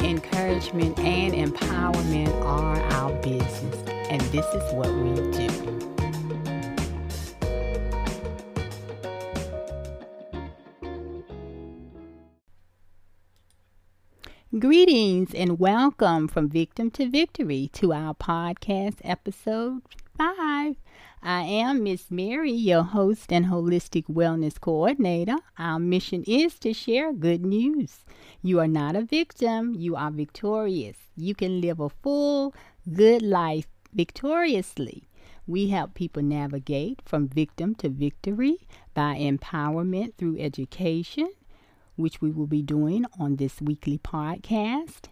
encouragement and empowerment are our business, and this is what we do. Greetings and welcome from Victim to Victory to our podcast episode 5. I am Miss Mary, your host and holistic wellness coordinator. Our mission is to share good news. You are not a victim, you are victorious. You can live a full, good life victoriously. We help people navigate from victim to victory by empowerment through education, which we will be doing on this weekly podcast,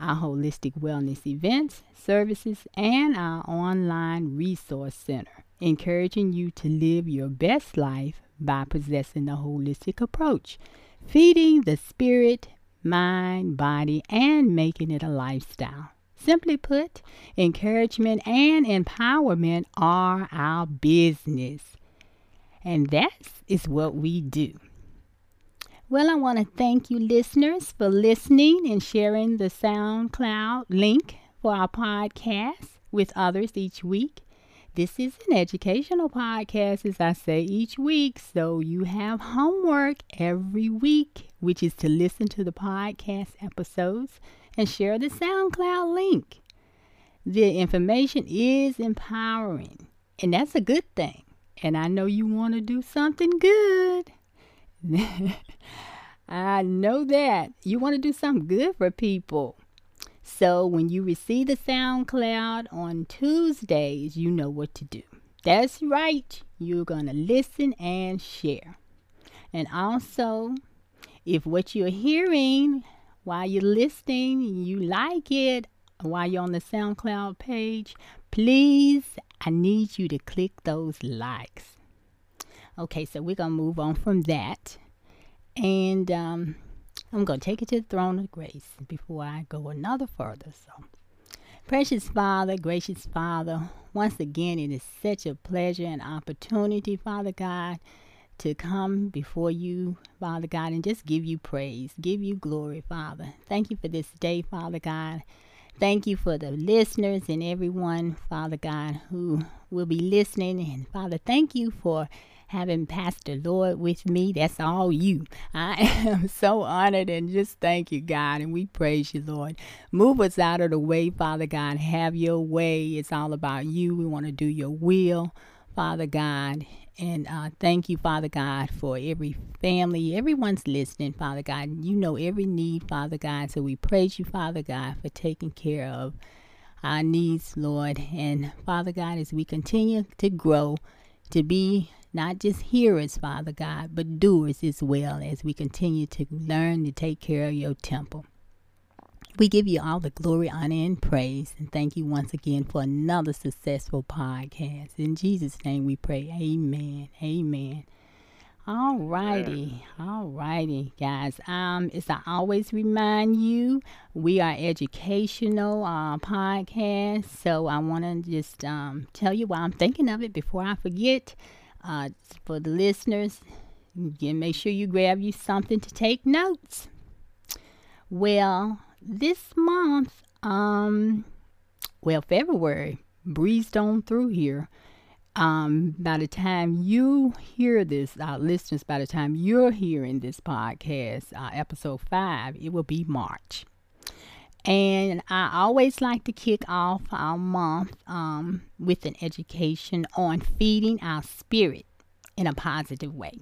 our holistic wellness events, services, and our online resource center, encouraging you to live your best life by possessing a holistic approach, feeding the spirit, mind, body, and making it a lifestyle. Simply put, encouragement and empowerment are our business. And that is what we do. Well, I want to thank you, listeners, for listening and sharing the SoundCloud link for our podcast with others each week. This is an educational podcast, as I say each week, so you have homework every week, which is to listen to the podcast episodes and share the SoundCloud link. The information is empowering, and that's a good thing. And I know you want to do something good. I know that. You want to do something good for people. So when you receive the SoundCloud on Tuesdays, you know what to do. That's right. You're going to listen and share. And also, if what you're hearing while you're listening, you like it, while you're on the SoundCloud page, please, I need you to click those likes. Okay, so we're going to move on from that. And um, I'm going to take it to the throne of grace before I go another further. So, precious Father, gracious Father, once again, it is such a pleasure and opportunity, Father God, to come before you, Father God, and just give you praise, give you glory, Father. Thank you for this day, Father God. Thank you for the listeners and everyone, Father God, who will be listening. And Father, thank you for having Pastor Lloyd with me. That's all you. I am so honored and just thank you, God. And we praise you, Lord. Move us out of the way, Father God. Have your way. It's all about you. We want to do your will, Father God. And uh, thank you, Father God, for every family, everyone's listening, Father God. You know every need, Father God. So we praise you, Father God, for taking care of our needs, Lord. And Father God, as we continue to grow, to be not just hearers, Father God, but doers as well as we continue to learn to take care of your temple. We give you all the glory, honor, and praise. And thank you once again for another successful podcast. In Jesus' name we pray. Amen. Amen. All righty, all righty, guys. Um, as I always remind you, we are educational uh, podcast. So I want to just um, tell you why I'm thinking of it before I forget. Uh, for the listeners, again, make sure you grab you something to take notes. Well, this month, um, well, February breezed on through here. Um, by the time you hear this, uh, listeners, by the time you're hearing this podcast, uh, episode five, it will be March. And I always like to kick off our month um, with an education on feeding our spirit in a positive way,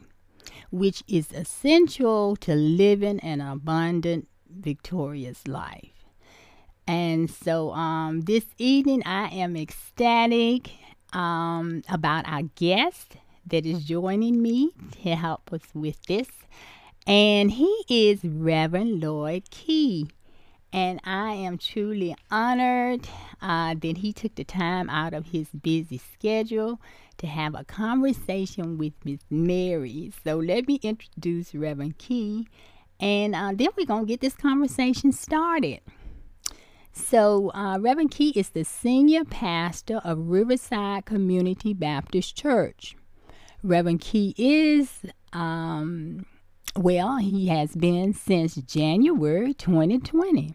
which is essential to living an abundant, victorious life. And so um, this evening, I am ecstatic um, about our guest that is joining me to help us with this. And he is Reverend Lloyd Key. And I am truly honored uh, that he took the time out of his busy schedule to have a conversation with Miss Mary. So let me introduce Reverend Key, and uh, then we're going to get this conversation started. So, uh, Reverend Key is the senior pastor of Riverside Community Baptist Church. Reverend Key is, um, well, he has been since January 2020,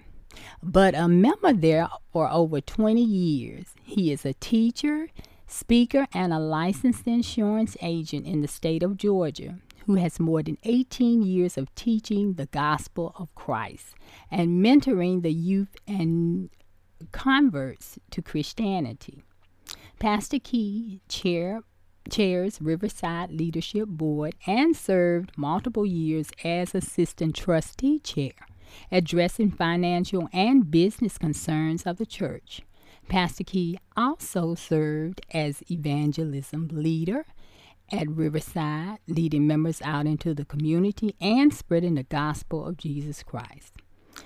but a member there for over 20 years. He is a teacher, speaker, and a licensed insurance agent in the state of Georgia who has more than 18 years of teaching the gospel of Christ and mentoring the youth and converts to Christianity. Pastor Key chair, chairs Riverside Leadership Board and served multiple years as assistant trustee chair, addressing financial and business concerns of the church. Pastor Key also served as evangelism leader at Riverside, leading members out into the community and spreading the gospel of Jesus Christ.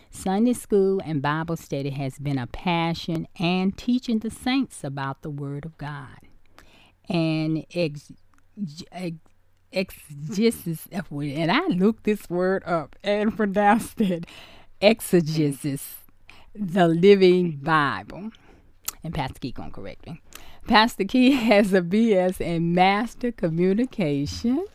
Sunday school and Bible study has been a passion and teaching the saints about the Word of God. And ex, ex, exegesis, and I looked this word up and pronounced it exegesis, the Living Bible. And Pastor Key gonna correct me. Pastor Key has a BS in Mass Communication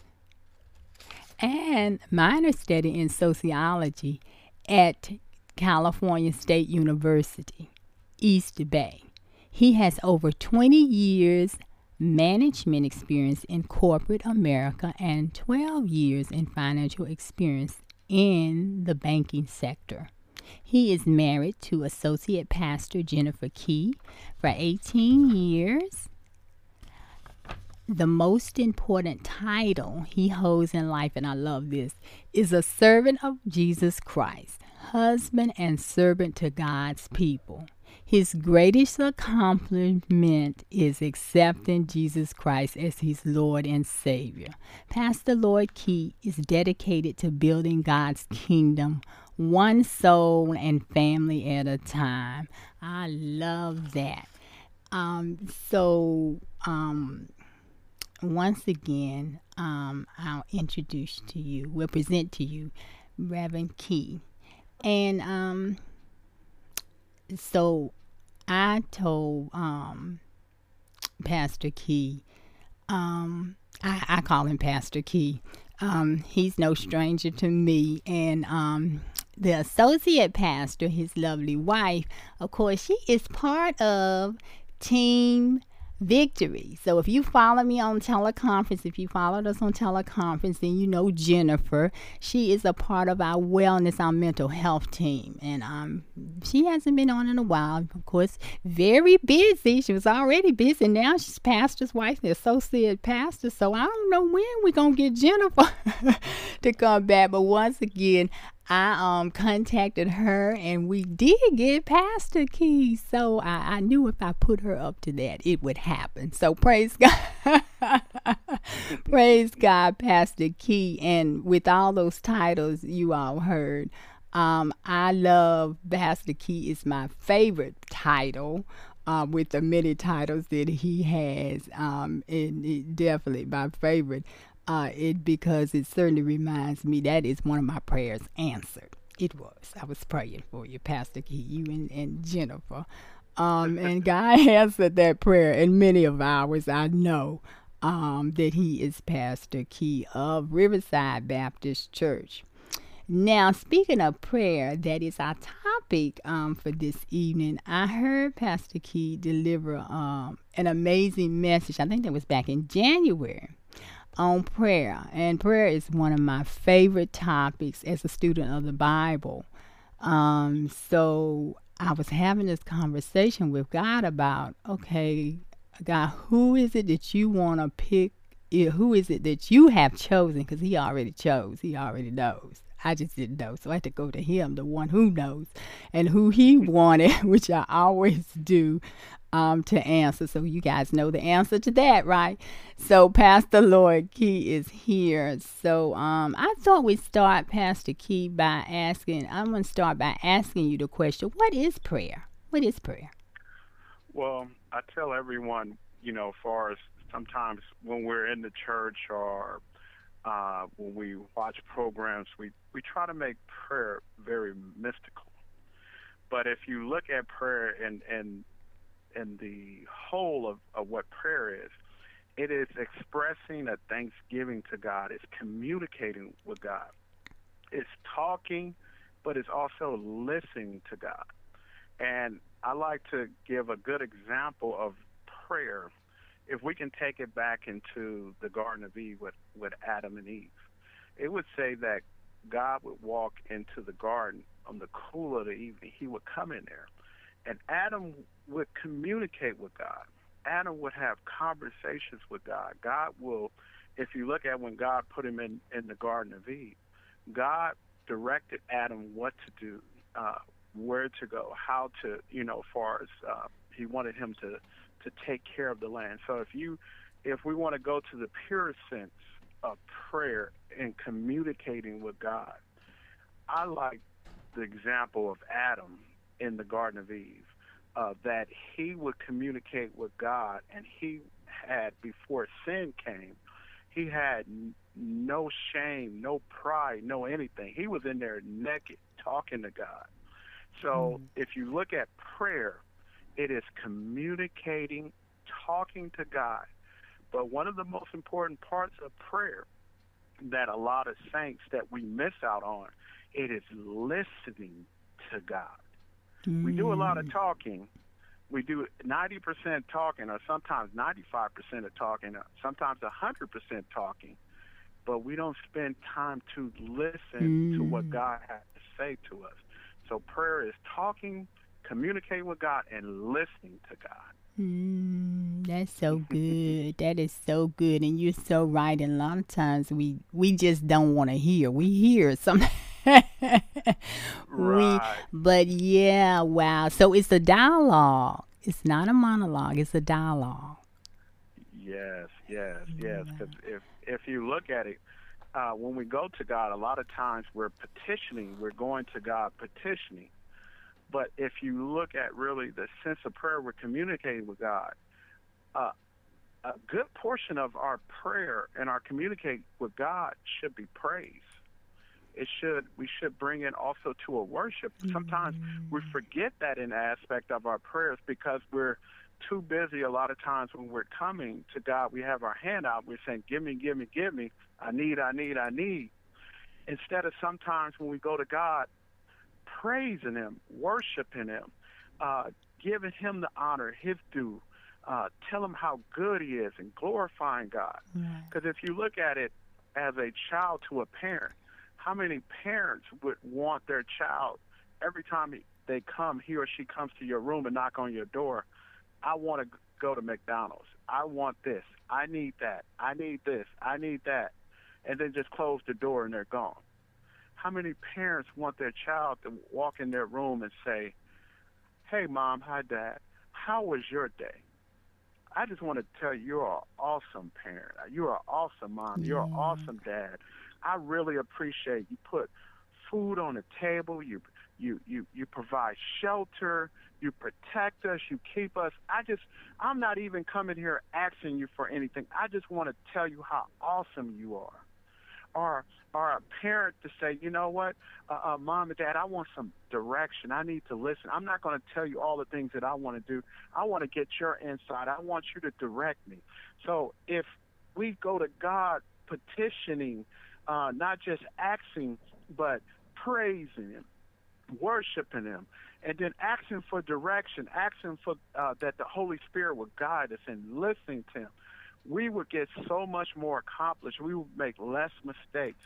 and minor study in sociology at California State University, East Bay. He has over 20 years management experience in corporate America and 12 years in financial experience in the banking sector. He is married to Associate Pastor Jennifer Key for 18 years. The most important title he holds in life, and I love this, is a servant of Jesus Christ, husband and servant to God's people. His greatest accomplishment is accepting Jesus Christ as his Lord and Savior. Pastor Lloyd Key is dedicated to building God's kingdom one soul and family at a time. I love that. Um, so, um, once again, um, I'll introduce to you, will present to you Reverend Key. And um, so I told um, Pastor Key, um, I, I, call him Pastor Key. Um, he's no stranger to me, and um, the associate pastor, his lovely wife, of course, she is part of Team victory. So if you follow me on teleconference, if you followed us on teleconference, then you know Jennifer. She is a part of our wellness, our mental health team. And um she hasn't been on in a while. Of course, very busy. She was already busy. Now she's pastor's wife, the associate pastor. So I don't know when we're gonna get Jennifer to come back. But once again, I um contacted her and we did get Pastor Key. So I, I knew if I put her up to that, it would happen. So praise God. praise God, Pastor Key. And with all those titles you all heard, um, I love Pastor Key is my favorite title. Uh, with the many titles that he has, um, and it definitely my favorite uh, it because it certainly reminds me that is one of my prayers answered. It was. I was praying for you, Pastor Key, you and, and Jennifer. Um, and God answered that prayer, and many of ours, I know um, that He is Pastor Key of Riverside Baptist Church. Now, speaking of prayer, that is our topic um, for this evening. I heard Pastor Key deliver um, an amazing message. I think that was back in January on prayer. And prayer is one of my favorite topics as a student of the Bible. Um, so I was having this conversation with God about, okay, God, who is it that you want to pick? Who is it that you have chosen? Because He already chose, He already knows. I just didn't know. So I had to go to Him, the one who knows, and who He wanted, which I always do um, to answer. So you guys know the answer to that, right? So Pastor Lloyd Key is here. So um, I thought we'd start, Pastor Key, by asking. I'm going to start by asking you the question: What is prayer? What is prayer? Well, I tell everyone, you know, far as sometimes when we're in the church or uh, when we watch programs, we, we try to make prayer very mystical. But if you look at prayer and and and the whole of, of what prayer is, it is expressing a thanksgiving to God. It's communicating with God. It's talking, but it's also listening to God. And I like to give a good example of prayer if we can take it back into the Garden of Eve with, with Adam and Eve. It would say that God would walk into the garden on the cool of the evening. He would come in there, and Adam would communicate with God. Adam would have conversations with God. God will, if you look at when God put him in, in the Garden of Eden, God directed Adam what to do, uh, where to go, how to, you know, far as uh, he wanted him to to take care of the land. So if you, if we want to go to the pure sense of prayer and communicating with God, I like the example of Adam in the Garden of Eve, uh, that he would communicate with God, and he had before sin came, he had no shame, no pride, no anything. He was in there naked talking to God. So mm. if you look at prayer, it is communicating, talking to God. But one of the most important parts of prayer that a lot of saints that we miss out on, it is listening to God. Mm. We do a lot of mm. talking. We do 90% talking, or sometimes 95% of talking, sometimes 100% talking, but we don't spend time to listen mm. to what mm. God has to say to us. So prayer is talking, communicating with God, and listening to God. Mm, that's so good. that is so good, and you're so right. And a lot of times we we just don't want to hear. We hear some. right. We, but yeah, wow. So it's a dialogue. It's not a monologue. It's a dialogue. Yes, yes, yes. Because if if you look at it, uh, when we go to God, a lot of times we're petitioning. We're going to God petitioning. But if you look at really the sense of prayer, we're communicating with God. Uh, a good portion of our prayer and our communicate with God should be praise. It should we should bring it also to a worship. Sometimes mm-hmm. we forget that in aspect of our prayers because we're too busy a lot of times when we're coming to God, we have our hand out, we're saying, Give me, give me, give me. I need, I need, I need. Instead of sometimes when we go to God, praising Him, worshiping Him, uh, giving Him the honor, His due, uh, tell Him how good He is, and glorifying God. Because if you look at it as a child to a parent, how many parents would want their child every time they come, he or she comes to your room and knock on your door? I want to go to McDonald's. I want this. I need that. I need this. I need that. And then just close the door and they're gone. How many parents want their child to walk in their room and say, Hey, mom, hi, dad, how was your day? I just want to tell you, you're an awesome parent. You're an awesome mom. You're an awesome dad. I really appreciate you put food on the table. You you you you provide shelter. You protect us. You keep us. I just i'm not even coming here asking you for anything. I just want to tell you how awesome you are. Or or a parent to say you know what? Uh, uh, mom and dad i want some direction. I need to listen. I'm not going to tell you all the things that i want to do. I want to get your insight. I want you to direct me. So if we go to god petitioning uh, not just asking but praising him worshiping Him, and then asking for direction, asking for uh, that the Holy Spirit would guide us and listening to Him, we would get so much more accomplished. We would make less mistakes.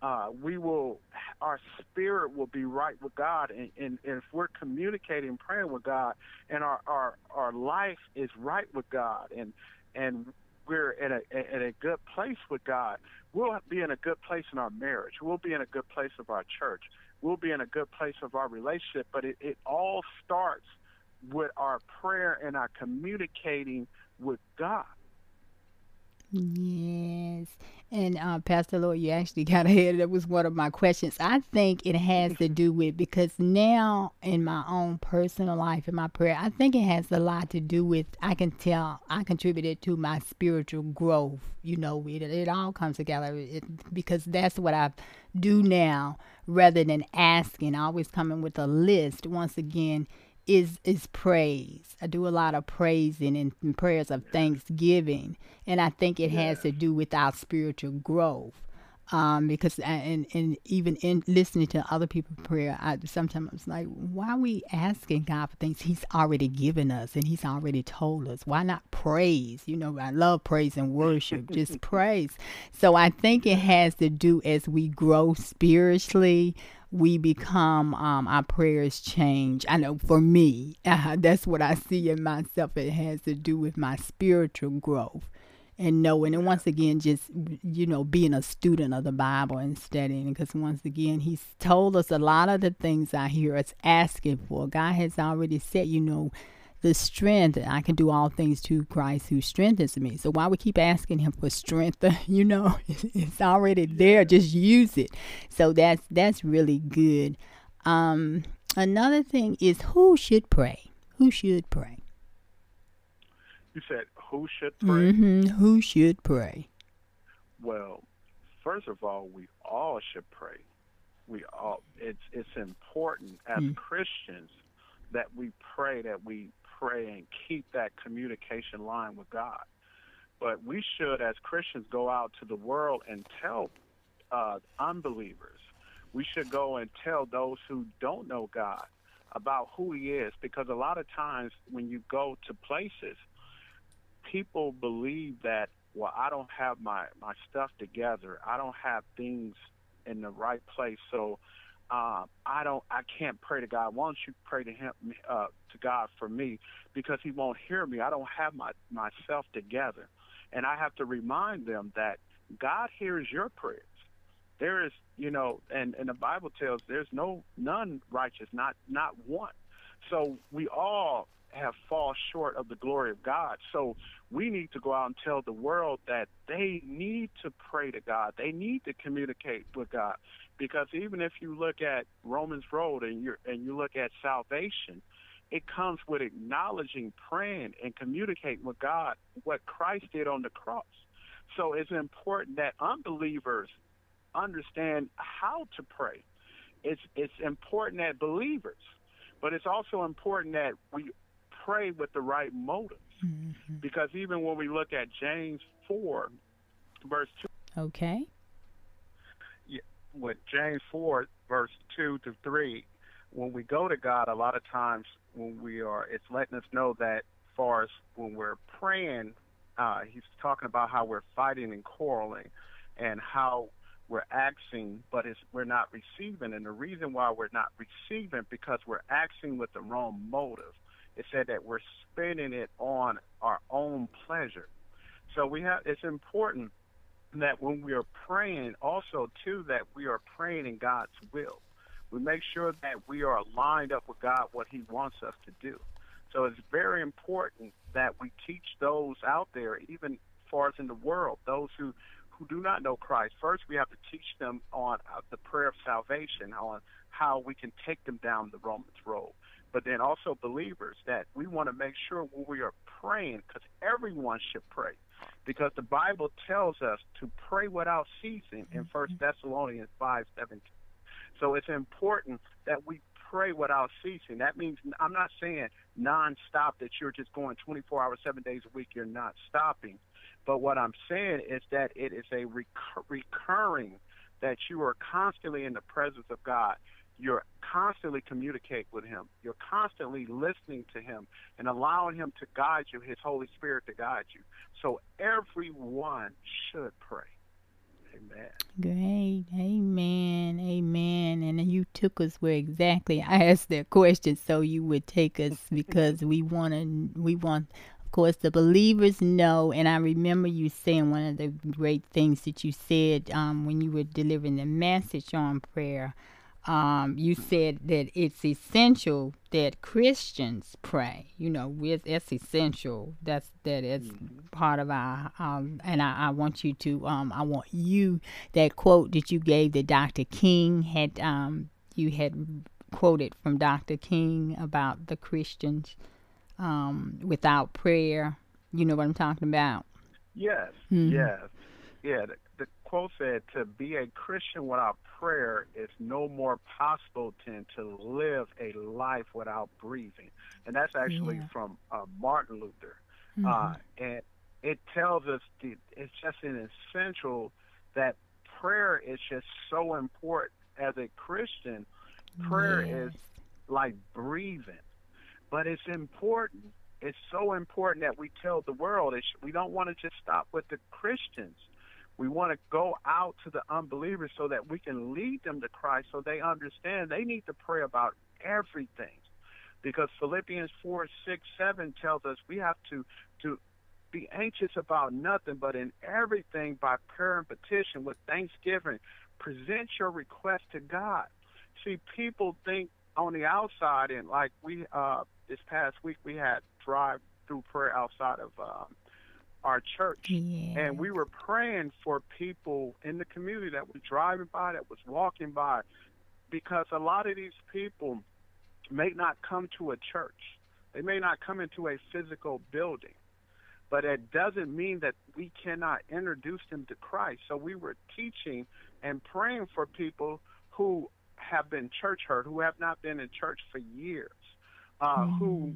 Uh, we will, our spirit will be right with God, and, and, and if we're communicating, praying with God, and our, our our life is right with God, and and we're in a in a good place with God, we'll be in a good place in our marriage. We'll be in a good place of our church we'll be in a good place of our relationship. But it, it all starts with our prayer and our communicating with God. Yes. And uh, Pastor Lloyd, you actually got ahead. That was one of my questions. I think it has to do with because now in my own personal life, in my prayer, I think it has a lot to do with. I can tell I contributed to my spiritual growth. You know, it, it all comes together it, because that's what I do now, rather than asking. Always coming with a list. Once again, is is praise. I do a lot of praising and, and prayers of thanksgiving, and I think it yeah. has to do with our spiritual growth. Um, because and and even in listening to other people's prayer, I sometimes it's like, why are we asking God for things He's already given us and He's already told us? Why not praise? You know, I love praise and worship, just praise. So I think it has to do as we grow spiritually we become um, our prayers change. I know for me, uh, that's what I see in myself. It has to do with my spiritual growth and knowing. And once again, just you know, being a student of the Bible and studying. Because once again, He's told us a lot of the things I hear us asking for. God has already said, you know the strength. that I can do all things to Christ who strengthens me. So why we keep asking him for strength? you know, it's already there. Just use it. So that's that's really good. Um, another thing is who should pray? Who should pray? You said who should pray? Mm-hmm. Who should pray? Well, first of all, we all should pray. We all. It's it's important as mm. Christians that we pray that we pray and keep that communication line with God. But we should, as Christians, go out to the world and tell uh, unbelievers. We should go and tell those who don't know God about who He is, because a lot of times when you go to places, people believe that, well, I don't have my my stuff together. I don't have things in the right place, so uh, I don't, I can't pray to God. Why don't you pray to Him, uh, to God for me, because He won't hear me. I don't have my myself together, and I have to remind them that God hears your prayers. There is, you know, and and the Bible tells there's no none righteous, not not one. So we all have fall short of the glory of God. So we need to go out and tell the world that they need to pray to God. They need to communicate with God because even if you look at Romans Road and you and you look at salvation, it comes with acknowledging, praying, and communicating with God what Christ did on the cross. So it's important that unbelievers understand how to pray. It's it's important that believers, but it's also important that we pray with the right motives. Mm-hmm. Because even when we look at James four, verse two. Okay with James 4, verse 2 to 3, when we go to God, a lot of times when we are, it's letting us know that far as when we're praying, uh, he's talking about how we're fighting and quarreling and how we're asking, but it's, we're not receiving. And the reason why we're not receiving because we're asking with the wrong motive. It said that we're spending it on our own pleasure. So we have. It's important that when we are praying, also too, that we are praying in God's will. We make sure that we are lined up with God what He wants us to do. So it's very important that we teach those out there, even far as in the world, those who who do not know Christ. First, we have to teach them on uh, the prayer of salvation, on how we can take them down the Romans road. But then also believers that we want to make sure when we are praying, because everyone should pray because the Bible tells us to pray without ceasing in mm-hmm. First Thessalonians five seventeen. So it's important that we pray without ceasing. That means I'm not saying nonstop that you're just going 24 hours, seven days a week. You're not stopping. But what I'm saying is that it is a recur- recurring that you are constantly in the presence of God you're constantly communicate with him. You're constantly listening to him and allowing him to guide you, his Holy Spirit to guide you. So everyone should pray. Amen. Great. Amen. Amen. And you took us where exactly I asked that question so you would take us because we want to we want of course the believers know and I remember you saying one of the great things that you said um, when you were delivering the message on prayer um, you said that it's essential that Christians pray. You know, with it's essential. That's that is part of our. Um, and I, I want you to. Um, I want you that quote that you gave that Dr. King had. Um, you had quoted from Dr. King about the Christians um, without prayer. You know what I'm talking about. Yes, Mhm. yes, yeah. Quote said, "To be a Christian without prayer is no more possible than to live a life without breathing," and that's actually Yeah. from uh, Martin Luther. Mhm. Uh, and it tells us the, it's just an essential that prayer is just so important as a Christian. Prayer is like breathing, but it's important. It's so important that we tell the world. We don't want to just stop with the Christians. We want to go out to the unbelievers so that we can lead them to Christ so they understand they need to pray about everything. Because Philippians 4, 6, 7 tells us we have to, to be anxious about nothing, but in everything by prayer and petition with thanksgiving, present your request to God. See, people think on the outside, and like we, uh, this past week, we had drive through prayer outside of um, our church. Yeah. And we were praying for people in the community that was driving by, that was walking by, because a lot of these people may not come to a church. They may not come into a physical building. But it doesn't mean that we cannot introduce them to Christ. So we were teaching and praying for people who have been church hurt, who have not been in church for years, uh, who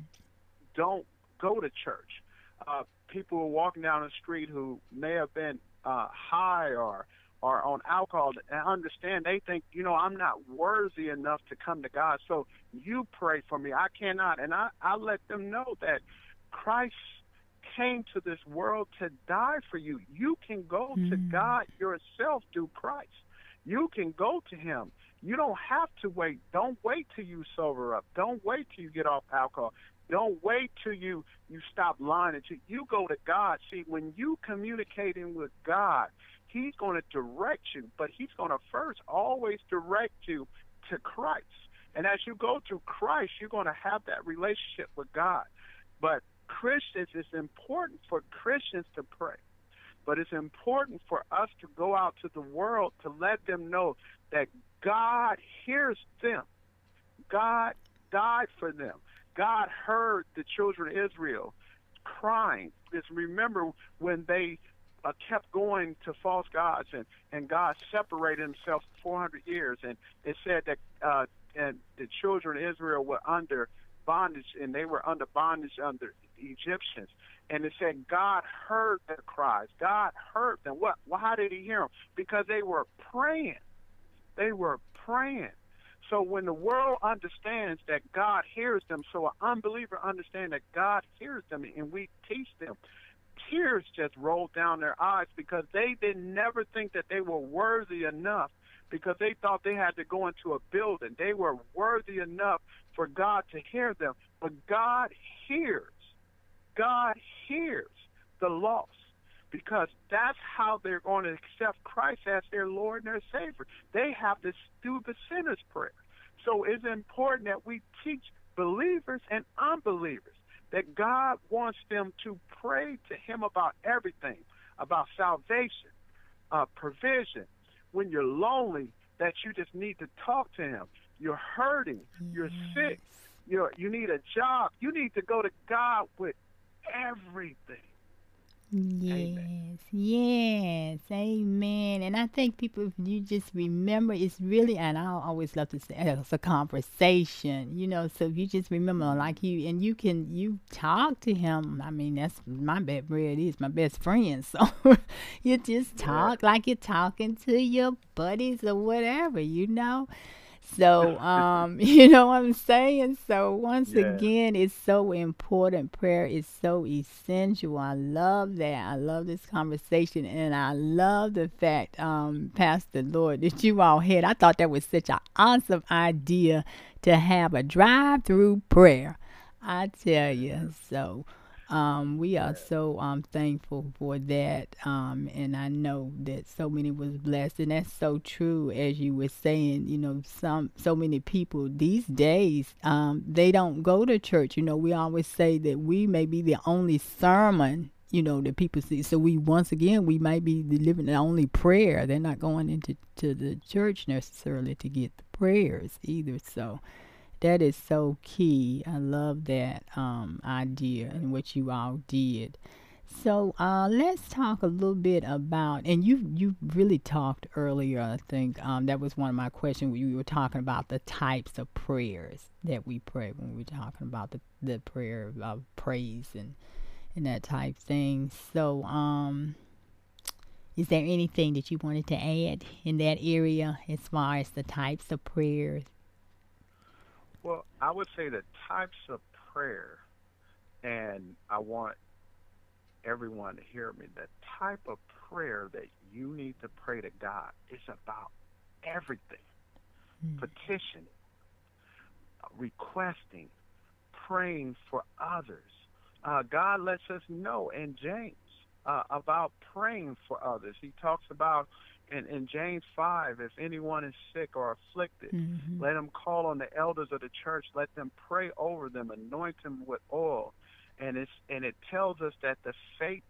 don't go to church. Uh, people who are walking down the street who may have been uh, high or or on alcohol and understand they think you know I'm not worthy enough to come to God. So you pray for me. I cannot, and I I let them know that Christ came to this world to die for you. You can go to Mm. God yourself through Christ. You can go to Him. You don't have to wait. Don't wait till you sober up. Don't wait till you get off alcohol. Don't wait till you you stop lying. Until you go to God. See, when you communicating with God, He's going to direct you, but He's going to first always direct you to Christ. And as you go to Christ, you're going to have that relationship with God. But Christians, it's important for Christians to pray. But it's important for us to go out to the world to let them know that God hears them. God died for them. God heard the children of Israel crying. Just remember when they uh, kept going to false gods and, and God separated himself for 400 years. And it said that uh, and the children of Israel were under bondage and they were under bondage under Egyptians. And it said God heard their cries. God heard them. What? Why did he hear them? Because they were praying. They were praying. So when the world understands that God hears them, so an unbeliever understands that God hears them, and we teach them, tears just roll down their eyes because they did never think that they were worthy enough because they thought they had to go into a building. They were worthy enough for God to hear them. But God hears. God hears the lost because that's how they're going to accept Christ as their Lord and their Savior. They have to do the sinner's prayer. So it's important that we teach believers and unbelievers that God wants them to pray to Him about everything, about salvation, uh, provision. When you're lonely, that you just need to talk to Him. You're hurting. You're sick. You're, you need a job. You need to go to God with everything. Yes, yes, amen. And I think people, if you just remember, it's really, and I always love to say, it's a conversation, you know. So if you just remember, like you, and you can, you talk to him. I mean, that's my best friend. He's my best friend. So you just talk like you're talking to your buddies or whatever, you know. So, um, you know what I'm saying? So, once Yeah. again, it's so important. Prayer is so essential. I love that. I love this conversation. And I love the fact, um, Pastor Lloyd, that you all had. I thought that was such an awesome idea to have a drive through prayer. I tell you. So, Um, we are so um thankful for that. Um, and I know that so many was blessed, and that's so true as you were saying. You know, some so many people these days um they don't go to church. You know, we always say that we may be the only sermon you know that people see. So we once again we might be delivering the only prayer. They're not going into to the church necessarily to get the prayers either. So that is so key. I love that um, idea and what you all did. So uh, let's talk a little bit about, and you you really talked earlier. I think um, that was one of my questions. We were talking about the types of prayers that we pray when we were talking about the the prayer of praise and and that type thing. So um, is there anything that you wanted to add in that area as far as the types of prayers well, I would say the types of prayer, and I want everyone to hear me. The type of prayer that you need to pray to God is about everything mm. petitioning, requesting, praying for others. Uh, God lets us know in James uh, about praying for others. He talks about in, in James 5, if anyone is sick or afflicted, mm-hmm. let them call on the elders of the church. Let them pray over them, anoint them with oil. And, it's, and it tells us that the faith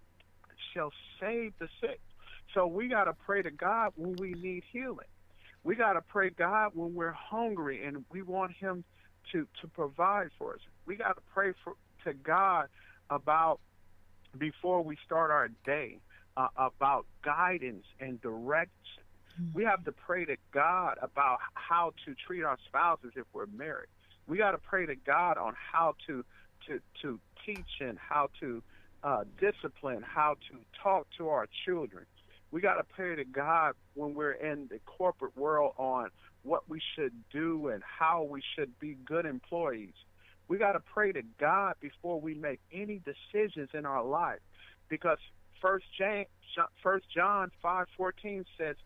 shall save the sick. So we got to pray to God when we need healing. We got to pray God when we're hungry and we want Him to, to provide for us. We got to pray for, to God about before we start our day uh, about guidance and direction. Mm-hmm. We have to pray to God about how to treat our spouses if we're married. We got to pray to God on how to to to teach and how to uh, discipline, how to talk to our children. We got to pray to God when we're in the corporate world on what we should do and how we should be good employees. We got to pray to God before we make any decisions in our life because First John, First John five fourteen says,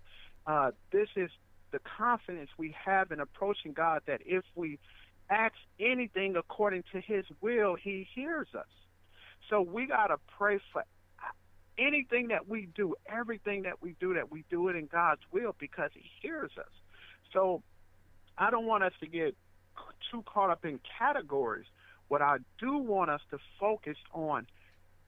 uh, "This is the confidence we have in approaching God that if we ask anything according to His will, He hears us." So we gotta pray for anything that we do, everything that we do, that we do it in God's will because He hears us. So I don't want us to get too caught up in categories. What I do want us to focus on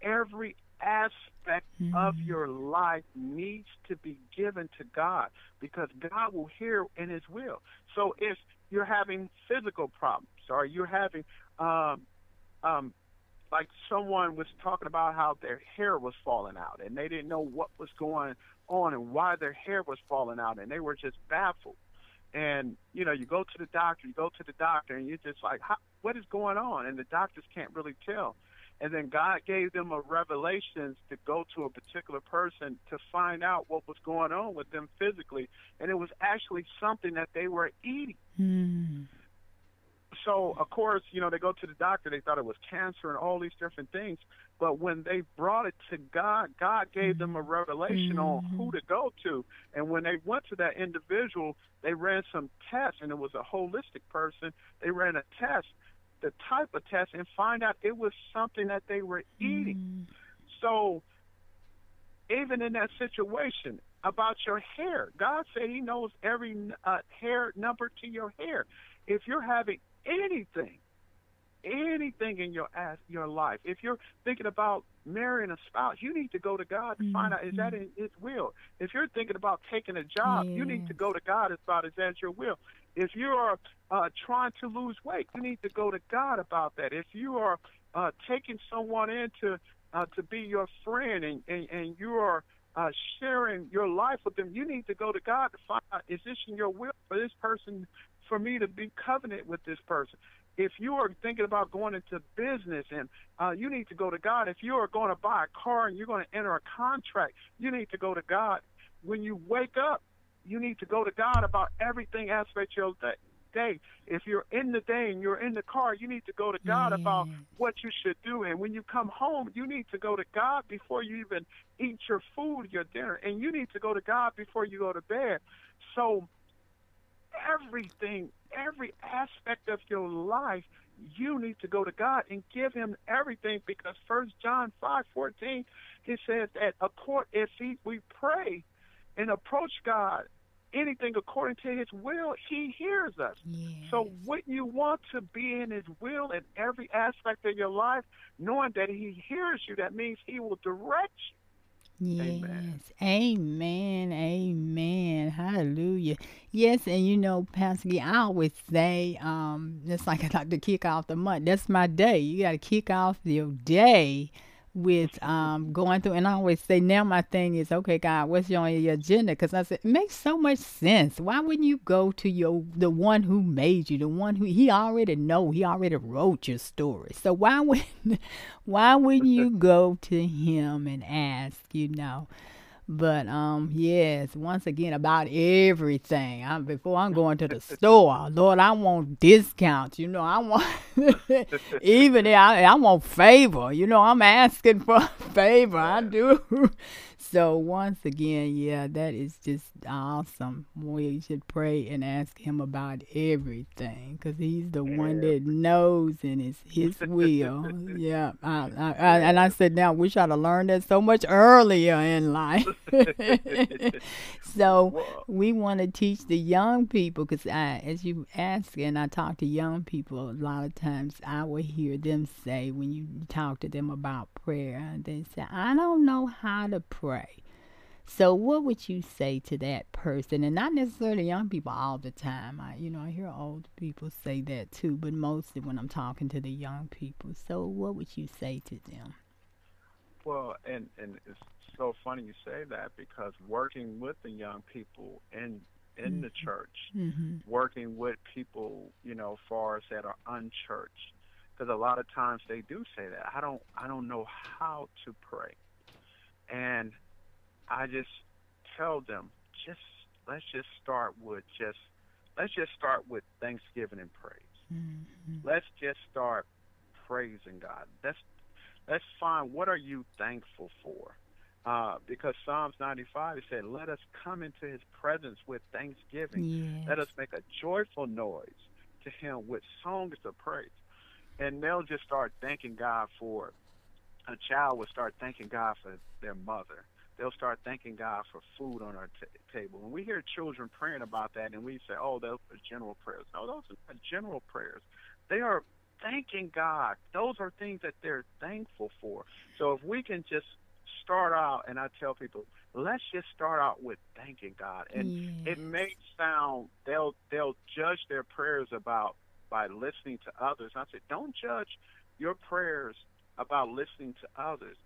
every aspect mm-hmm. of your life needs to be given to God because God will hear in His will. So if you're having physical problems or you're having, um, um, like someone was talking about how their hair was falling out and they didn't know what was going on and why their hair was falling out and they were just baffled. And you know, you go to the doctor, you go to the doctor, and you're just like, "What is going on?" And the doctors can't really tell and then God gave them a revelation to go to a particular person to find out what was going on with them physically, and it was actually something that they were eating. Mm. So, of course, you know, they go to the doctor, they thought it was cancer and all these different things. But when they brought it to God, God gave them a revelation mm-hmm. on who to go to. And when they went to that individual, they ran some tests, and it was a holistic person. They ran a test the type of test and find out it was something that they were eating. Mm. So even in that situation about your hair, God said He knows every uh, hair number to your hair. If you're having anything, anything in your ass, your life, if you're thinking about marrying a spouse, you need to go to God to mm-hmm. find out is that mm-hmm. in His will. If you're thinking about taking a job, yes. you need to go to God as about is that your will. If you are uh, trying to lose weight, you need to go to God about that. If you are uh, taking someone in to, uh, to be your friend and, and, and you are uh, sharing your life with them, you need to go to God to find out is this in your will for this person, for me to be covenant with this person. If you are thinking about going into business and uh, you need to go to God, if you are going to buy a car and you're going to enter a contract, you need to go to God. When you wake up, you need to go to God about everything aspect of your day. If you're in the day and you're in the car, you need to go to God yes. about what you should do. And when you come home, you need to go to God before you even eat your food, your dinner. And you need to go to God before you go to bed. So everything, every aspect of your life you need to go to God and give him everything because First John five fourteen, he says that if he, we pray and approach God anything according to his will, he hears us. Yes. So wouldn't you want to be in his will in every aspect of your life, knowing that he hears you, that means he will direct you. Yes. Amen. Amen. Amen. Hallelujah. Yes, and you know, Pastor I always say, um, just like I like to kick off the month. That's my day. You gotta kick off your day with um going through and I always say now my thing is okay God what's your, your agenda? Because I said it makes so much sense. Why wouldn't you go to your the one who made you the one who he already know he already wrote your story. So why would why wouldn't you go to him and ask you know but um, yes, once again about everything. I, before I'm going to the store, Lord, I want discounts. You know, I want even I, I want favor. You know, I'm asking for favor. I do. So once again, yeah, that is just awesome. We should pray and ask Him about everything because He's the one that knows and it's His will. yeah, I, I, I, and I said, now wish I'd have learned that so much earlier in life. so we want to teach the young people because I, as you ask and I talk to young people, a lot of times I will hear them say when you talk to them about prayer, they say, I don't know how to pray pray. So, what would you say to that person? And not necessarily young people all the time. I, you know, I hear old people say that too, but mostly when I'm talking to the young people. So, what would you say to them? Well, and and it's so funny you say that because working with the young people in in mm-hmm. the church, mm-hmm. working with people, you know, far as that are unchurched, because a lot of times they do say that I don't I don't know how to pray, and I just tell them, just let's just start with just let's just start with thanksgiving and praise. Mm-hmm. Let's just start praising God. Let's let's find what are you thankful for. Uh, because Psalms 95 said, "Let us come into His presence with thanksgiving. Yes. Let us make a joyful noise to Him with songs of praise." And they'll just start thanking God for. A child will start thanking God for their mother they'll start thanking God for food on our t- table. When we hear children praying about that, and we say, "Oh, those are general prayers," no, those are not general prayers. They are thanking God. Those are things that they're thankful for. So if we can just start out, and I tell people, let's just start out with thanking God. And yes. it may sound they'll they'll judge their prayers about by listening to others. I said, don't judge your prayers about listening to others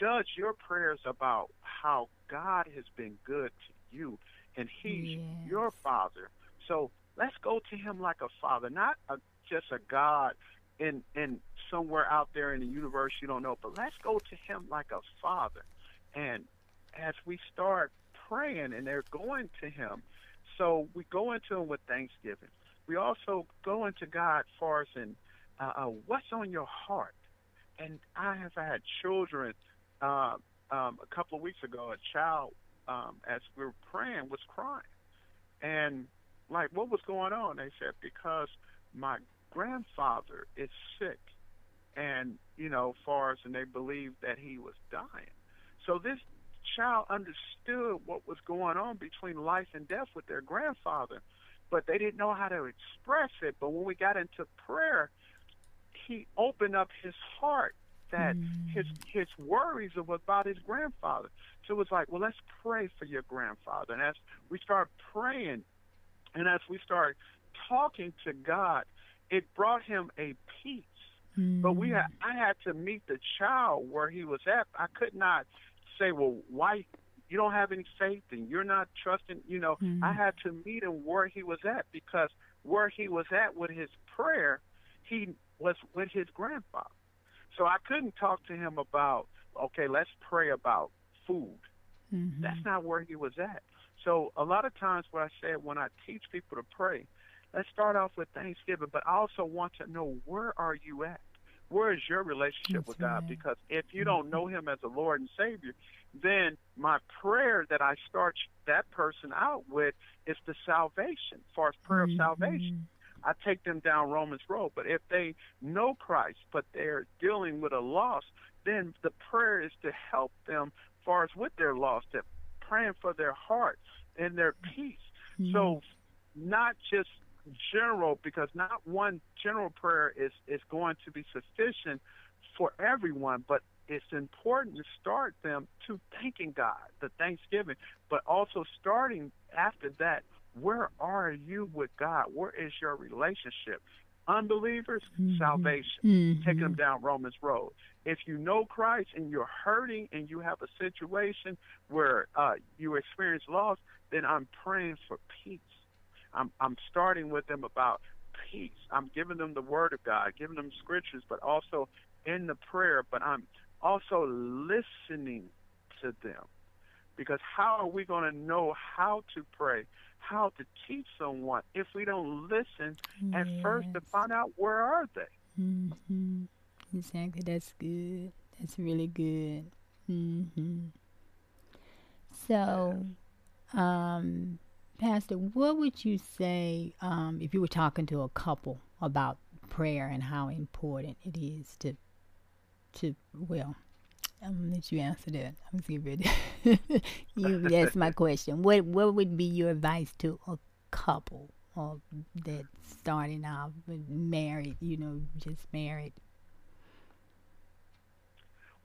judge your prayers about how God has been good to you, and He's yes. your Father. So let's go to Him like a Father, not a, just a God in in somewhere out there in the universe you don't know, but let's go to Him like a Father. And as we start praying, and they're going to Him, so we go into Him with thanksgiving. We also go into God for us and uh, uh, what's on your heart. And I have had children uh, um, a couple of weeks ago, a child, um, as we were praying, was crying. And, like, what was going on? They said, because my grandfather is sick. And, you know, far as, and they believed that he was dying. So this child understood what was going on between life and death with their grandfather, but they didn't know how to express it. But when we got into prayer, he opened up his heart that mm. his his worries of about his grandfather. So it was like, well, let's pray for your grandfather. And as we start praying, and as we start talking to God, it brought him a peace. Mm. But we had, I had to meet the child where he was at. I could not say, well, why you don't have any faith and you're not trusting. You know, mm. I had to meet him where he was at because where he was at with his prayer, he was with his grandfather. So I couldn't talk to him about, okay, let's pray about food. Mm-hmm. That's not where he was at. So a lot of times what I said when I teach people to pray, let's start off with Thanksgiving, but I also want to know where are you at? Where is your relationship That's with God? right. Because if you Mm-hmm. don't know him as a Lord and Savior, then my prayer that I start that person out with is the salvation, as prayer Mhm. of salvation. I take them down Romans Road. But if they know Christ, but they're dealing with a loss, then the prayer is to help them as far as with their loss, that praying for their heart and their peace. Mm-hmm. So not just general because not one general prayer is is going to be sufficient for everyone, but it's important to start them to thanking God, the Thanksgiving, but also starting after that, where are you with God? Where is your relationship? Unbelievers, mm-hmm. salvation. Mm-hmm. Take them down Romans Road. If you know Christ and you're hurting and you have a situation where uh, you experience loss, then I'm praying for peace. I'm, I'm starting with them about peace. I'm giving them the Word of God, giving them scriptures, but also in the prayer, but I'm also listening to them. Because how are we going to know how to pray, how to teach someone if we don't listen yes. at first to find out where are they? Mm-hmm. Exactly. That's good. That's really good. Mm-hmm. So, um, Pastor, what would you say um, if you were talking to a couple about prayer and how important it is to to well I'm gonna let you answer that. I'm gonna ready. you that's my question. What what would be your advice to a couple or that starting off married, you know, just married?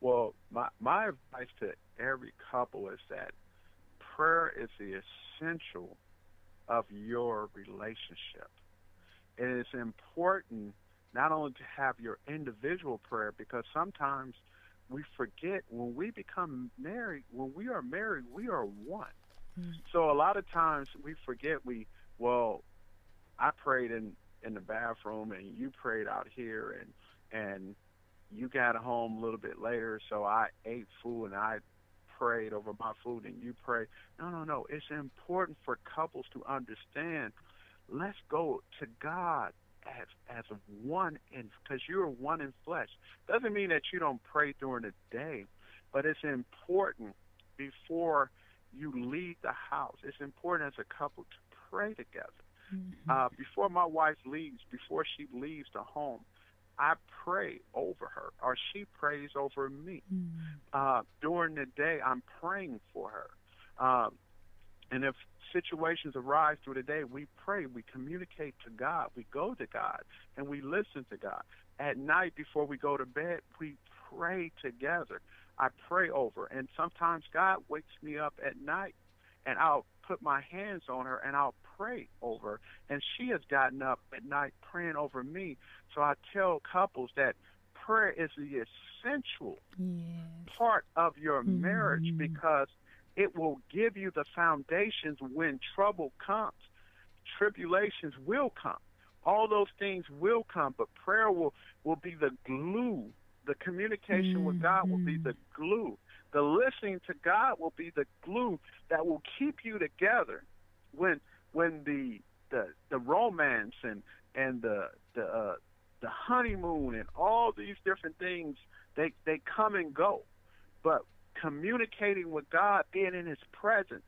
Well, my my advice to every couple is that prayer is the essential of your relationship. And It is important not only to have your individual prayer because sometimes we forget when we become married, when we are married, we are one. Mm-hmm. So a lot of times we forget we well, I prayed in in the bathroom and you prayed out here and and you got home a little bit later so I ate food and I prayed over my food and you prayed. No, no, no. It's important for couples to understand let's go to God as as one in because you're one in flesh. Doesn't mean that you don't pray during the day, but it's important before you leave the house. It's important as a couple to pray together. Mm-hmm. Uh, before my wife leaves, before she leaves the home, I pray over her, or she prays over me. Mm-hmm. Uh, during the day, I'm praying for her. Um, and if situations arise through the day, we pray, we communicate to God, we go to God, and we listen to God. At night before we go to bed, we pray together. I pray over, and sometimes God wakes me up at night, and I'll put my hands on her and I'll pray over. And she has gotten up at night praying over me. So I tell couples that prayer is the essential yes. part of your mm-hmm. marriage because it will give you the foundations when trouble comes. Tribulations will come. All those things will come, but prayer will, will be the glue. The communication mm-hmm. with God will be the mm-hmm. glue. The listening to God will be the glue that will keep you together when when the the, the romance and and the the uh, the honeymoon and all these different things they they come and go. But communicating with God, being in His presence,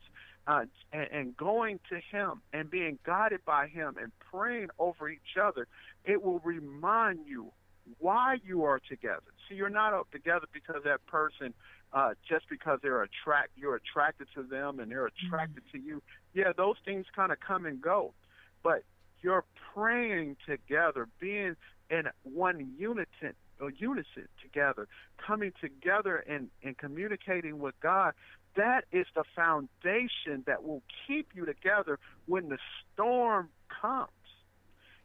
uh, and, and going to Him and being guided by Him and praying over each other, it will remind you why you are together. See, you're not together because that person, uh, just because they're attract, you're attracted to them and they're attracted mm-hmm. to you. Yeah, those things kind of come and go, but you're praying together, being in one unison, unison together, coming together and, and communicating with God, that is the foundation that will keep you together when the storm comes.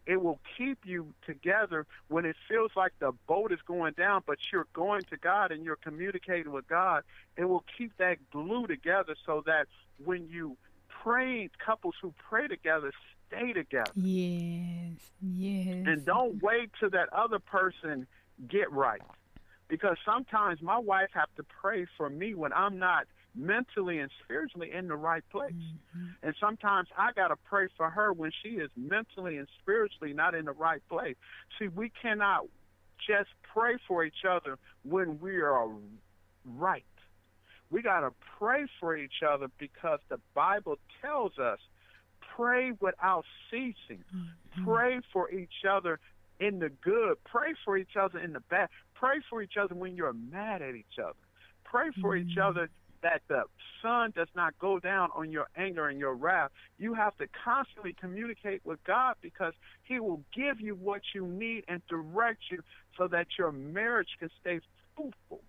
It will keep you together when it feels like the boat is going down, but you're going to God and you're communicating with God. It will keep that glue together so that when you pray, couples who pray together stay together. Yes, yes. And don't wait till that other person get right. Because sometimes my wife have to pray for me when I'm not mentally and spiritually in the right place. Mm-hmm. And sometimes I got to pray for her when she is mentally and spiritually not in the right place. See, we cannot just pray for each other when we are right. We got to pray for each other because the Bible tells us pray without ceasing. Pray for each other in the good. Pray for each other in the bad. Pray for each other when you're mad at each other. Pray for each mm-hmm. other that the sun does not go down on your anger and your wrath. You have to constantly communicate with God because He will give you what you need and direct you so that your marriage can stay fruitful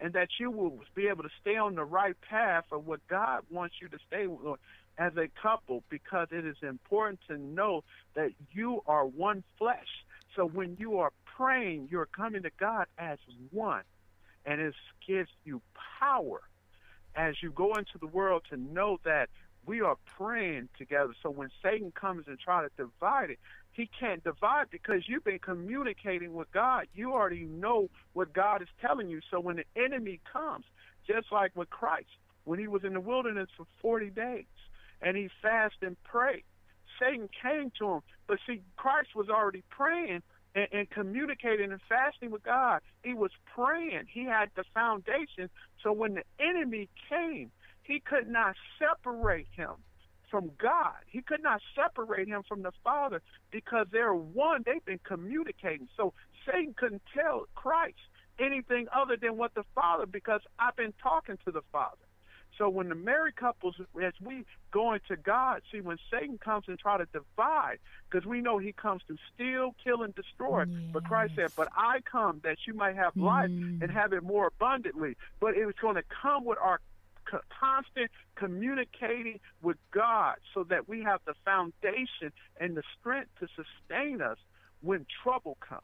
and that you will be able to stay on the right path of what God wants you to stay with as a couple because it is important to know that you are one flesh. So when you are praying, you're coming to God as one, and it gives you power as you go into the world to know that we are praying together. So when Satan comes and try to divide it, he can't divide because you've been communicating with God. You already know what God is telling you. So when the enemy comes, just like with Christ, when he was in the wilderness for 40 days and he fasted and prayed, Satan came to him. But see, Christ was already praying and, and communicating and fasting with God. He was praying. He had the foundation. So when the enemy came, he could not separate him from God. He could not separate him from the Father because they're one. They've been communicating. So Satan couldn't tell Christ anything other than what the Father, because I've been talking to the Father. So when the married couples, as we go into God, see when Satan comes and try to divide, because we know he comes to steal, kill, and destroy. Yes. But Christ said, "But I come that you might have life mm. and have it more abundantly." But it was going to come with our constant communicating with God so that we have the foundation and the strength to sustain us when trouble comes.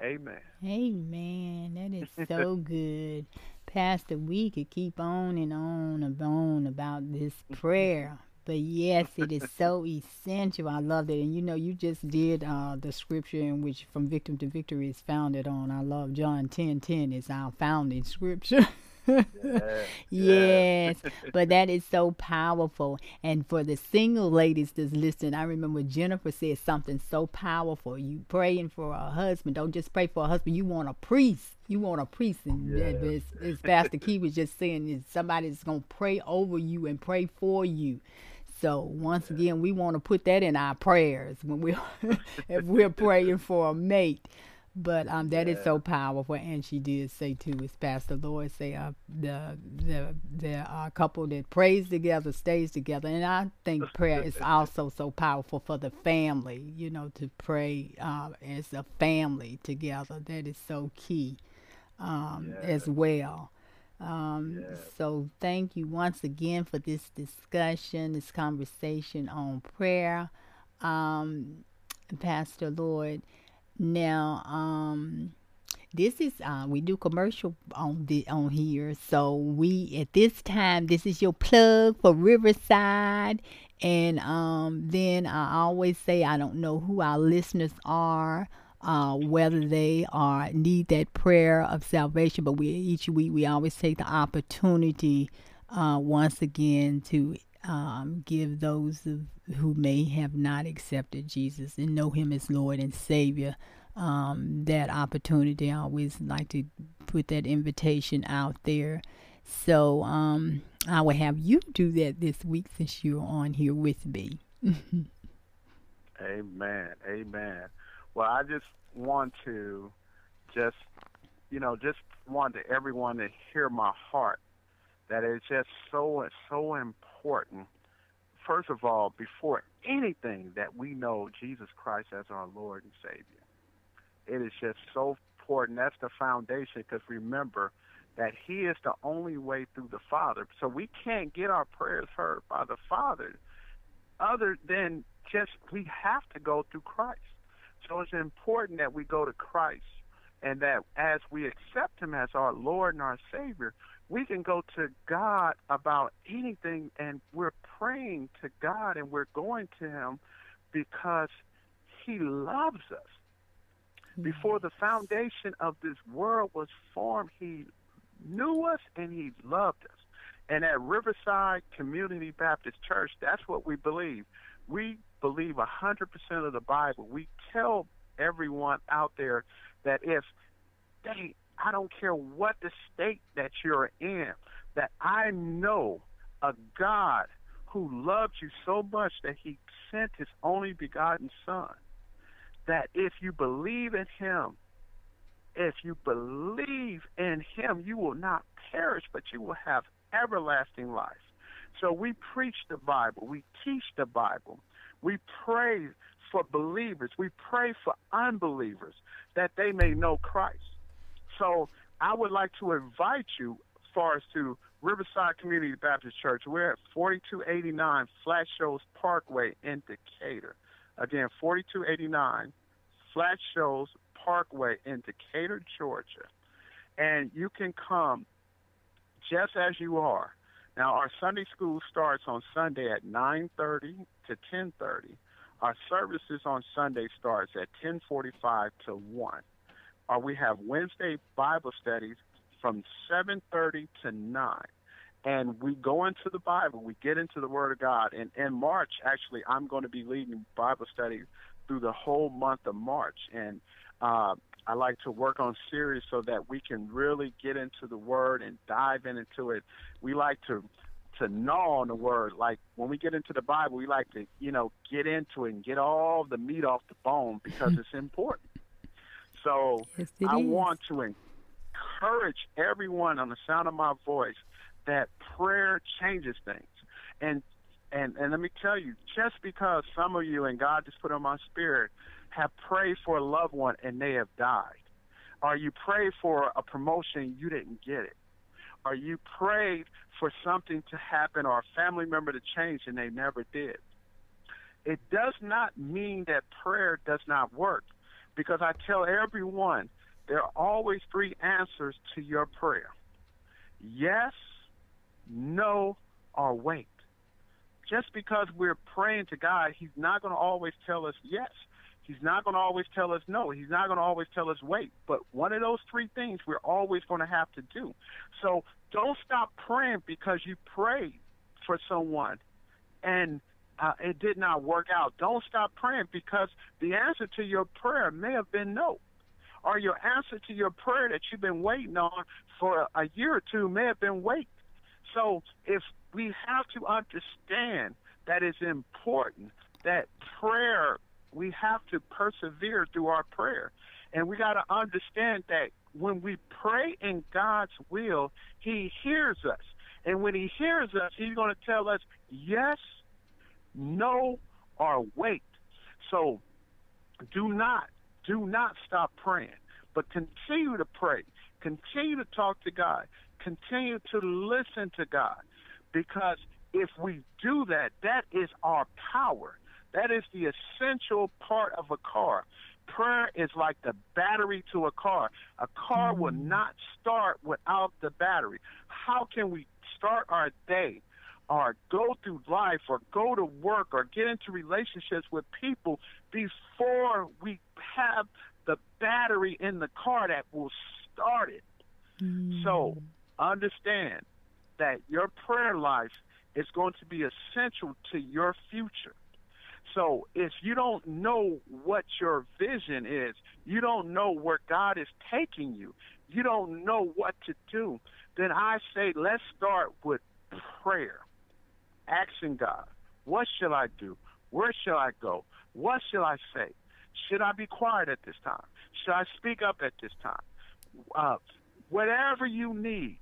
Amen. Amen. That is so good. Pastor, we could keep on and on and on about this prayer. But yes, it is so essential. I love it. And you know, you just did uh, the scripture in which from victim to victory is founded on. I love John 10 10 is our founding scripture. yes, but that is so powerful. And for the single ladies that's listening, I remember Jennifer said something so powerful. You praying for a husband, don't just pray for a husband. You want a priest. You want a priest, and yes. as, Pastor Key was just saying, is somebody's gonna pray over you and pray for you. So once again, we want to put that in our prayers when we if we're praying for a mate. But um, that yeah. is so powerful, and she did say too, as Pastor Lloyd say, uh, the the the uh, couple that prays together stays together, and I think prayer is also so powerful for the family. You know, to pray uh, as a family together. That is so key um, yeah. as well. Um, yeah. So thank you once again for this discussion, this conversation on prayer, um, Pastor Lloyd. Now, um, this is uh, we do commercial on the on here, so we at this time this is your plug for Riverside, and um, then I always say I don't know who our listeners are. Uh, whether they are need that prayer of salvation, but we each week we always take the opportunity uh, once again to um, give those who may have not accepted Jesus and know Him as Lord and Savior um, that opportunity. I always like to put that invitation out there. So um, I will have you do that this week since you're on here with me. Amen. Amen. Well, I just want to just, you know, just want everyone to hear my heart that it's just so so important. First of all, before anything, that we know Jesus Christ as our Lord and Savior. It is just so important. That's the foundation because remember that He is the only way through the Father. So we can't get our prayers heard by the Father other than just we have to go through Christ. So it's important that we go to Christ and that as we accept Him as our Lord and our Savior, we can go to God about anything and we're praying to God and we're going to Him because He loves us. Before the foundation of this world was formed, He knew us and He loved us. And at Riverside Community Baptist Church, that's what we believe. We believe 100% of the Bible. We tell everyone out there that if they I don't care what the state that you're in, that I know a God who loved you so much that he sent his only begotten Son. That if you believe in him, if you believe in him, you will not perish, but you will have everlasting life. So we preach the Bible, we teach the Bible, we pray for believers, we pray for unbelievers that they may know Christ. So I would like to invite you, as far as to Riverside Community Baptist Church. We're at 4289 Flat Shoals Parkway in Decatur. Again, 4289 Flat Shoals Parkway in Decatur, Georgia. And you can come just as you are. Now, our Sunday school starts on Sunday at 9:30 to 10:30. Our services on Sunday starts at 10:45 to 1. Or we have Wednesday Bible studies from 7:30 to 9. And we go into the Bible, we get into the Word of God. And in March, actually, I'm going to be leading Bible studies through the whole month of March. And uh, I like to work on series so that we can really get into the Word and dive into it. We like to to gnaw on the word. Like when we get into the Bible, we like to, you know, get into it and get all the meat off the bone because it's important. So Yes, I it is. want to encourage everyone on the sound of my voice that prayer changes things. And and and let me tell you, just because some of you and God just put on my spirit have prayed for a loved one and they have died, or you prayed for a promotion you didn't get it, or you prayed for something to happen or a family member to change and they never did. It does not mean that prayer does not work because I tell everyone there are always three answers to your prayer yes, no, or wait. Just because we're praying to God, He's not going to always tell us yes. He's not going to always tell us no. He's not going to always tell us wait. But one of those three things we're always going to have to do. So don't stop praying because you prayed for someone and uh, it did not work out. Don't stop praying because the answer to your prayer may have been no. Or your answer to your prayer that you've been waiting on for a year or two may have been wait. So if we have to understand that it's important that prayer, we have to persevere through our prayer. And we got to understand that when we pray in God's will, He hears us. And when He hears us, He's going to tell us yes, no, or wait. So do not, do not stop praying, but continue to pray. Continue to talk to God. Continue to listen to God. Because if we do that, that is our power. That is the essential part of a car. Prayer is like the battery to a car. A car will mm-hmm. not start without the battery. How can we start our day or go through life or go to work or get into relationships with people before we have the battery in the car that will start it? Mm-hmm. So understand that your prayer life is going to be essential to your future. So if you don't know what your vision is, you don't know where God is taking you, you don't know what to do, then I say let's start with prayer. Asking God, what shall I do? Where shall I go? What shall I say? Should I be quiet at this time? Should I speak up at this time? Uh, whatever you need,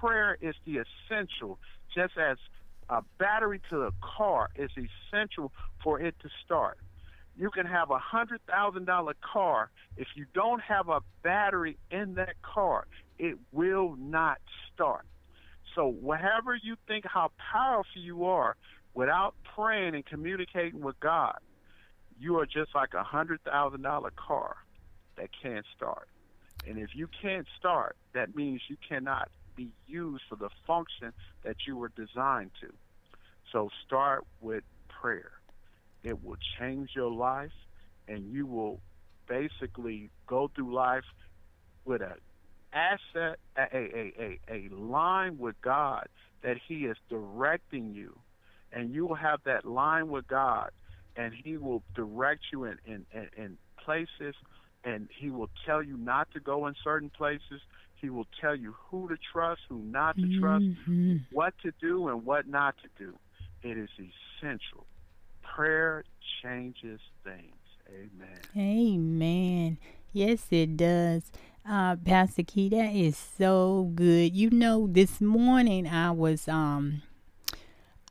prayer is the essential, just as a battery to a car is essential for it to start. You can have a hundred thousand dollar car. If you don't have a battery in that car, it will not start. So whatever you think how powerful you are, without praying and communicating with God, you are just like a hundred thousand dollar car that can't start. And if you can't start, that means you cannot be used for the function that you were designed to. So start with prayer. It will change your life, and you will basically go through life with a asset, a, a, a, a line with God that He is directing you. And you will have that line with God, and He will direct you in, in, in, in places, and He will tell you not to go in certain places. He will tell you who to trust, who not to trust, Mhm. what to do, and what not to do. it is essential. Prayer changes things. Amen. Amen. Yes, it does. Uh, Pastor Key, that is so good. You know, this morning I was um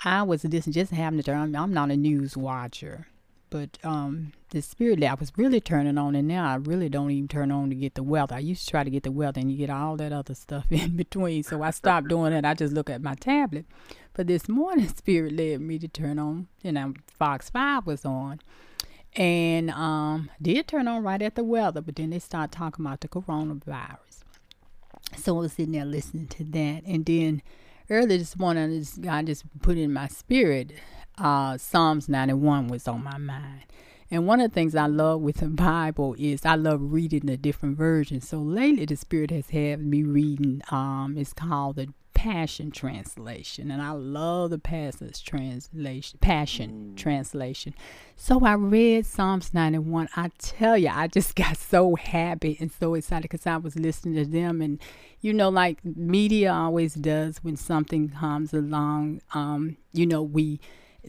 I was just just having to turn. I'm not a news watcher, but um the spirit that I was really turning on, and now I really don't even turn on to get the weather. I used to try to get the weather, and you get all that other stuff in between. So I stopped doing it. I just look at my tablet. But this morning, spirit led me to turn on. You know, Fox Five was on, and um did turn on right at the weather. But then they start talking about the coronavirus. So I was sitting there listening to that, and then early this morning, just, God just put in my spirit. Uh, Psalms 91 was on my mind. And one of the things I love with the Bible is I love reading the different versions. So lately, the Spirit has had me reading. Um, it's called the Passion Translation, and I love the Passage Translation, Passion Translation. So I read Psalms 91. I tell you, I just got so happy and so excited because I was listening to them, and you know, like media always does when something comes along. Um, you know, we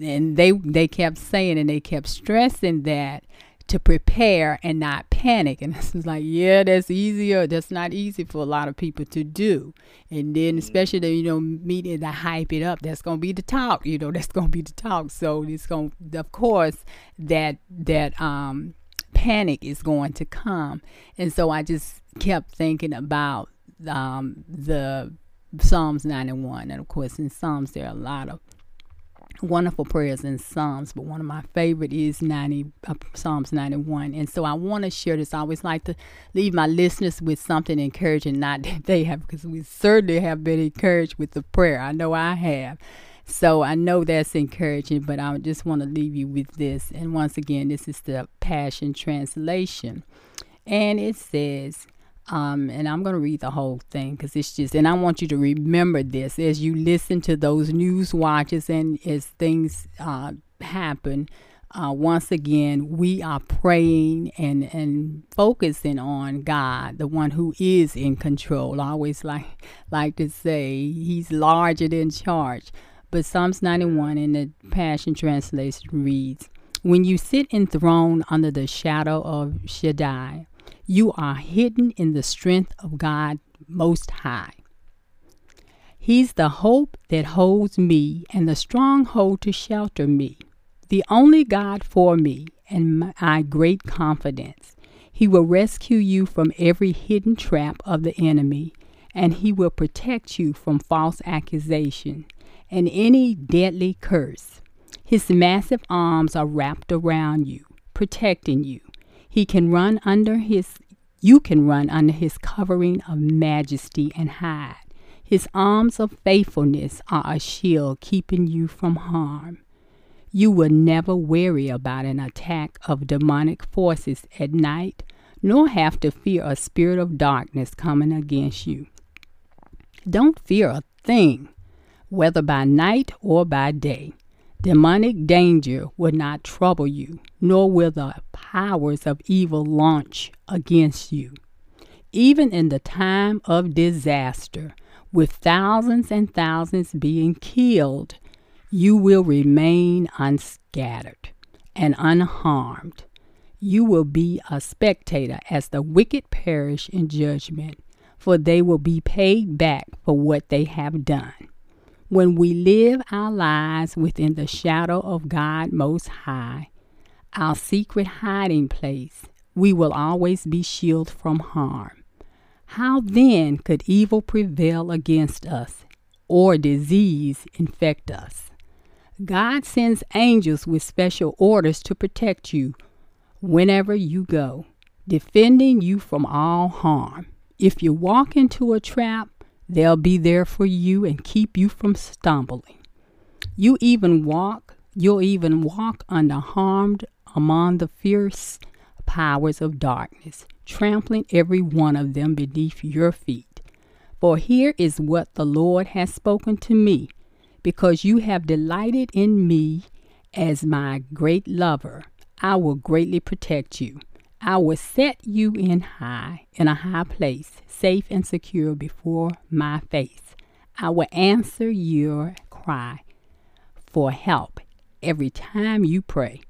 and they they kept saying and they kept stressing that to prepare and not panic. And this was like, yeah, that's easier. That's not easy for a lot of people to do. And then, especially the, you know, media to hype it up, that's going to be the talk, you know, that's going to be the talk. So it's going to, of course, that, that, um, panic is going to come. And so I just kept thinking about, um, the Psalms 91. And of course, in Psalms, there are a lot of wonderful prayers in Psalms, but one of my favorite is 90 uh, Psalms 91. And so I want to share this. I always like to leave my listeners with something encouraging, not that they have, because we certainly have been encouraged with the prayer. I know I have. So I know that's encouraging, but I just want to leave you with this. And once again, this is the Passion Translation. And it says, um, and I'm going to read the whole thing because it's just, and I want you to remember this as you listen to those news watches and as things uh, happen. Uh, once again, we are praying and, and focusing on God, the one who is in control. I always like like to say He's larger than charge. But Psalms 91 in the Passion Translation reads, "When you sit enthroned under the shadow of Shaddai." You are hidden in the strength of God Most High. He's the hope that holds me and the stronghold to shelter me, the only God for me and my great confidence. He will rescue you from every hidden trap of the enemy, and he will protect you from false accusation and any deadly curse. His massive arms are wrapped around you, protecting you. He can run under his you can run under his covering of majesty and hide. His arms of faithfulness are a shield keeping you from harm. You will never worry about an attack of demonic forces at night, nor have to fear a spirit of darkness coming against you. Don't fear a thing, whether by night or by day. Demonic danger will not trouble you, nor will the powers of evil launch against you. Even in the time of disaster, with thousands and thousands being killed, you will remain unscattered and unharmed. You will be a spectator as the wicked perish in judgment, for they will be paid back for what they have done. When we live our lives within the shadow of God Most High, our secret hiding place, we will always be shielded from harm. How then could evil prevail against us or disease infect us? God sends angels with special orders to protect you whenever you go, defending you from all harm. If you walk into a trap, They'll be there for you and keep you from stumbling. You even walk, you'll even walk unharmed among the fierce powers of darkness, trampling every one of them beneath your feet. For here is what the Lord has spoken to me, because you have delighted in me as my great lover. I will greatly protect you. I will set you in high, in a high place, safe and secure before my face. I will answer your cry for help every time you pray.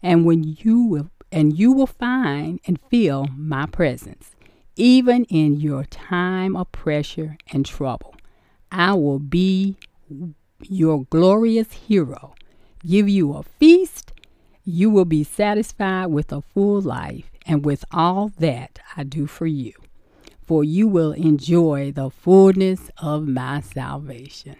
And when you will and you will find and feel my presence, even in your time of pressure and trouble. I will be your glorious hero, give you a feast. You will be satisfied with a full life and with all that I do for you, for you will enjoy the fullness of my salvation.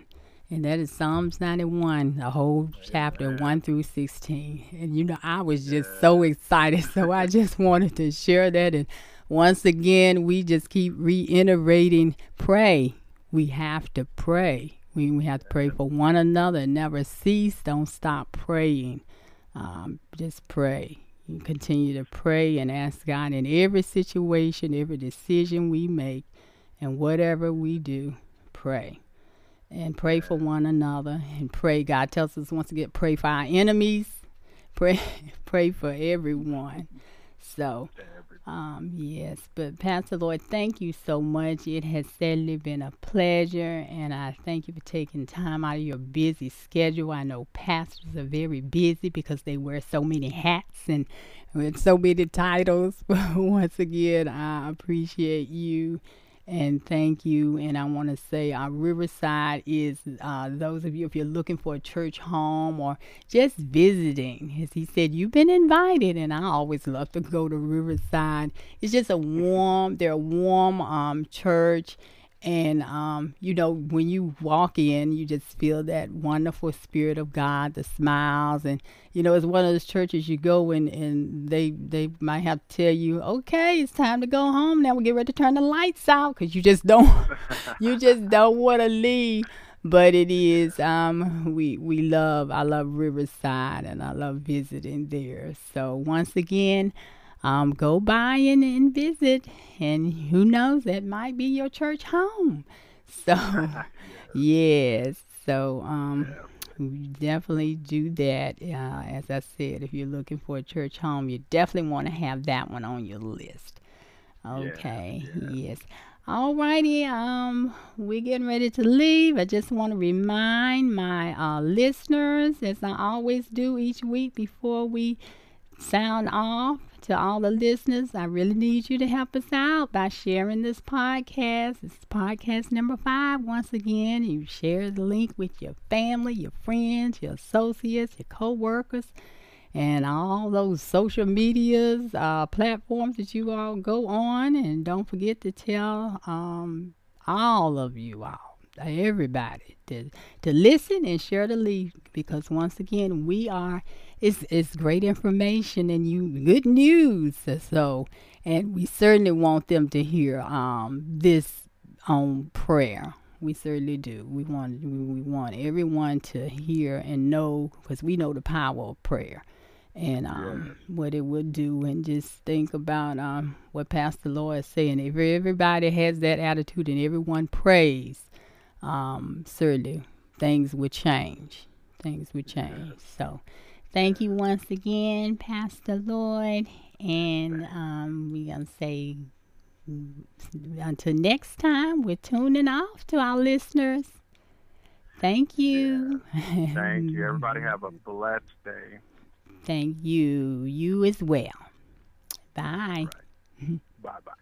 And that is Psalms 91, the whole chapter 1 through 16. And you know, I was just so excited. So I just wanted to share that. And once again, we just keep reiterating pray. We have to pray. We, we have to pray for one another. Never cease. Don't stop praying. Um, just pray. You continue to pray and ask God in every situation, every decision we make, and whatever we do, pray and pray for one another and pray. God tells us once again, pray for our enemies, pray, pray for everyone. So, um, yes, but Pastor Lloyd, thank you so much. It has certainly been a pleasure, and I thank you for taking time out of your busy schedule. I know pastors are very busy because they wear so many hats and with so many titles. But once again, I appreciate you and thank you. And I want to say our Riverside is uh, those of you, if you're looking for a church home or just visiting, as he said, you've been invited. And I always love to go to Riverside. It's just a warm, they're a warm um, church and, um, you know, when you walk in, you just feel that wonderful spirit of God, the smiles. And, you know, it's one of those churches you go in and they, they might have to tell you, okay, it's time to go home. Now we get ready to turn the lights out because you just don't, you just don't want to leave. But it is, um, we, we love, I love Riverside and I love visiting there. So once again, um, go by and, and visit. And who knows, that might be your church home. So, yes. So, um, definitely do that. Uh, as I said, if you're looking for a church home, you definitely want to have that one on your list. Okay. Yeah, yeah. Yes. All righty. Um, we're getting ready to leave. I just want to remind my uh, listeners, as I always do each week before we sound off, to all the listeners, I really need you to help us out by sharing this podcast. It's podcast number five. Once again, you share the link with your family, your friends, your associates, your co-workers, and all those social medias, uh, platforms that you all go on. And don't forget to tell um, all of you all, everybody, to, to listen and share the link because once again, we are it's it's great information and you good news. So, and we certainly want them to hear um, this on prayer. We certainly do. We want we want everyone to hear and know because we know the power of prayer and um, yeah. what it would do, and just think about um, what Pastor Lloyd is saying. If everybody has that attitude and everyone prays, um, certainly things would change. Things would change. So Thank you once again, Pastor Lloyd. And um, we're going to say until next time, we're tuning off to our listeners. Thank you. Yeah. Thank you. Everybody have a blessed day. Thank you. You as well. Bye. Right. bye bye.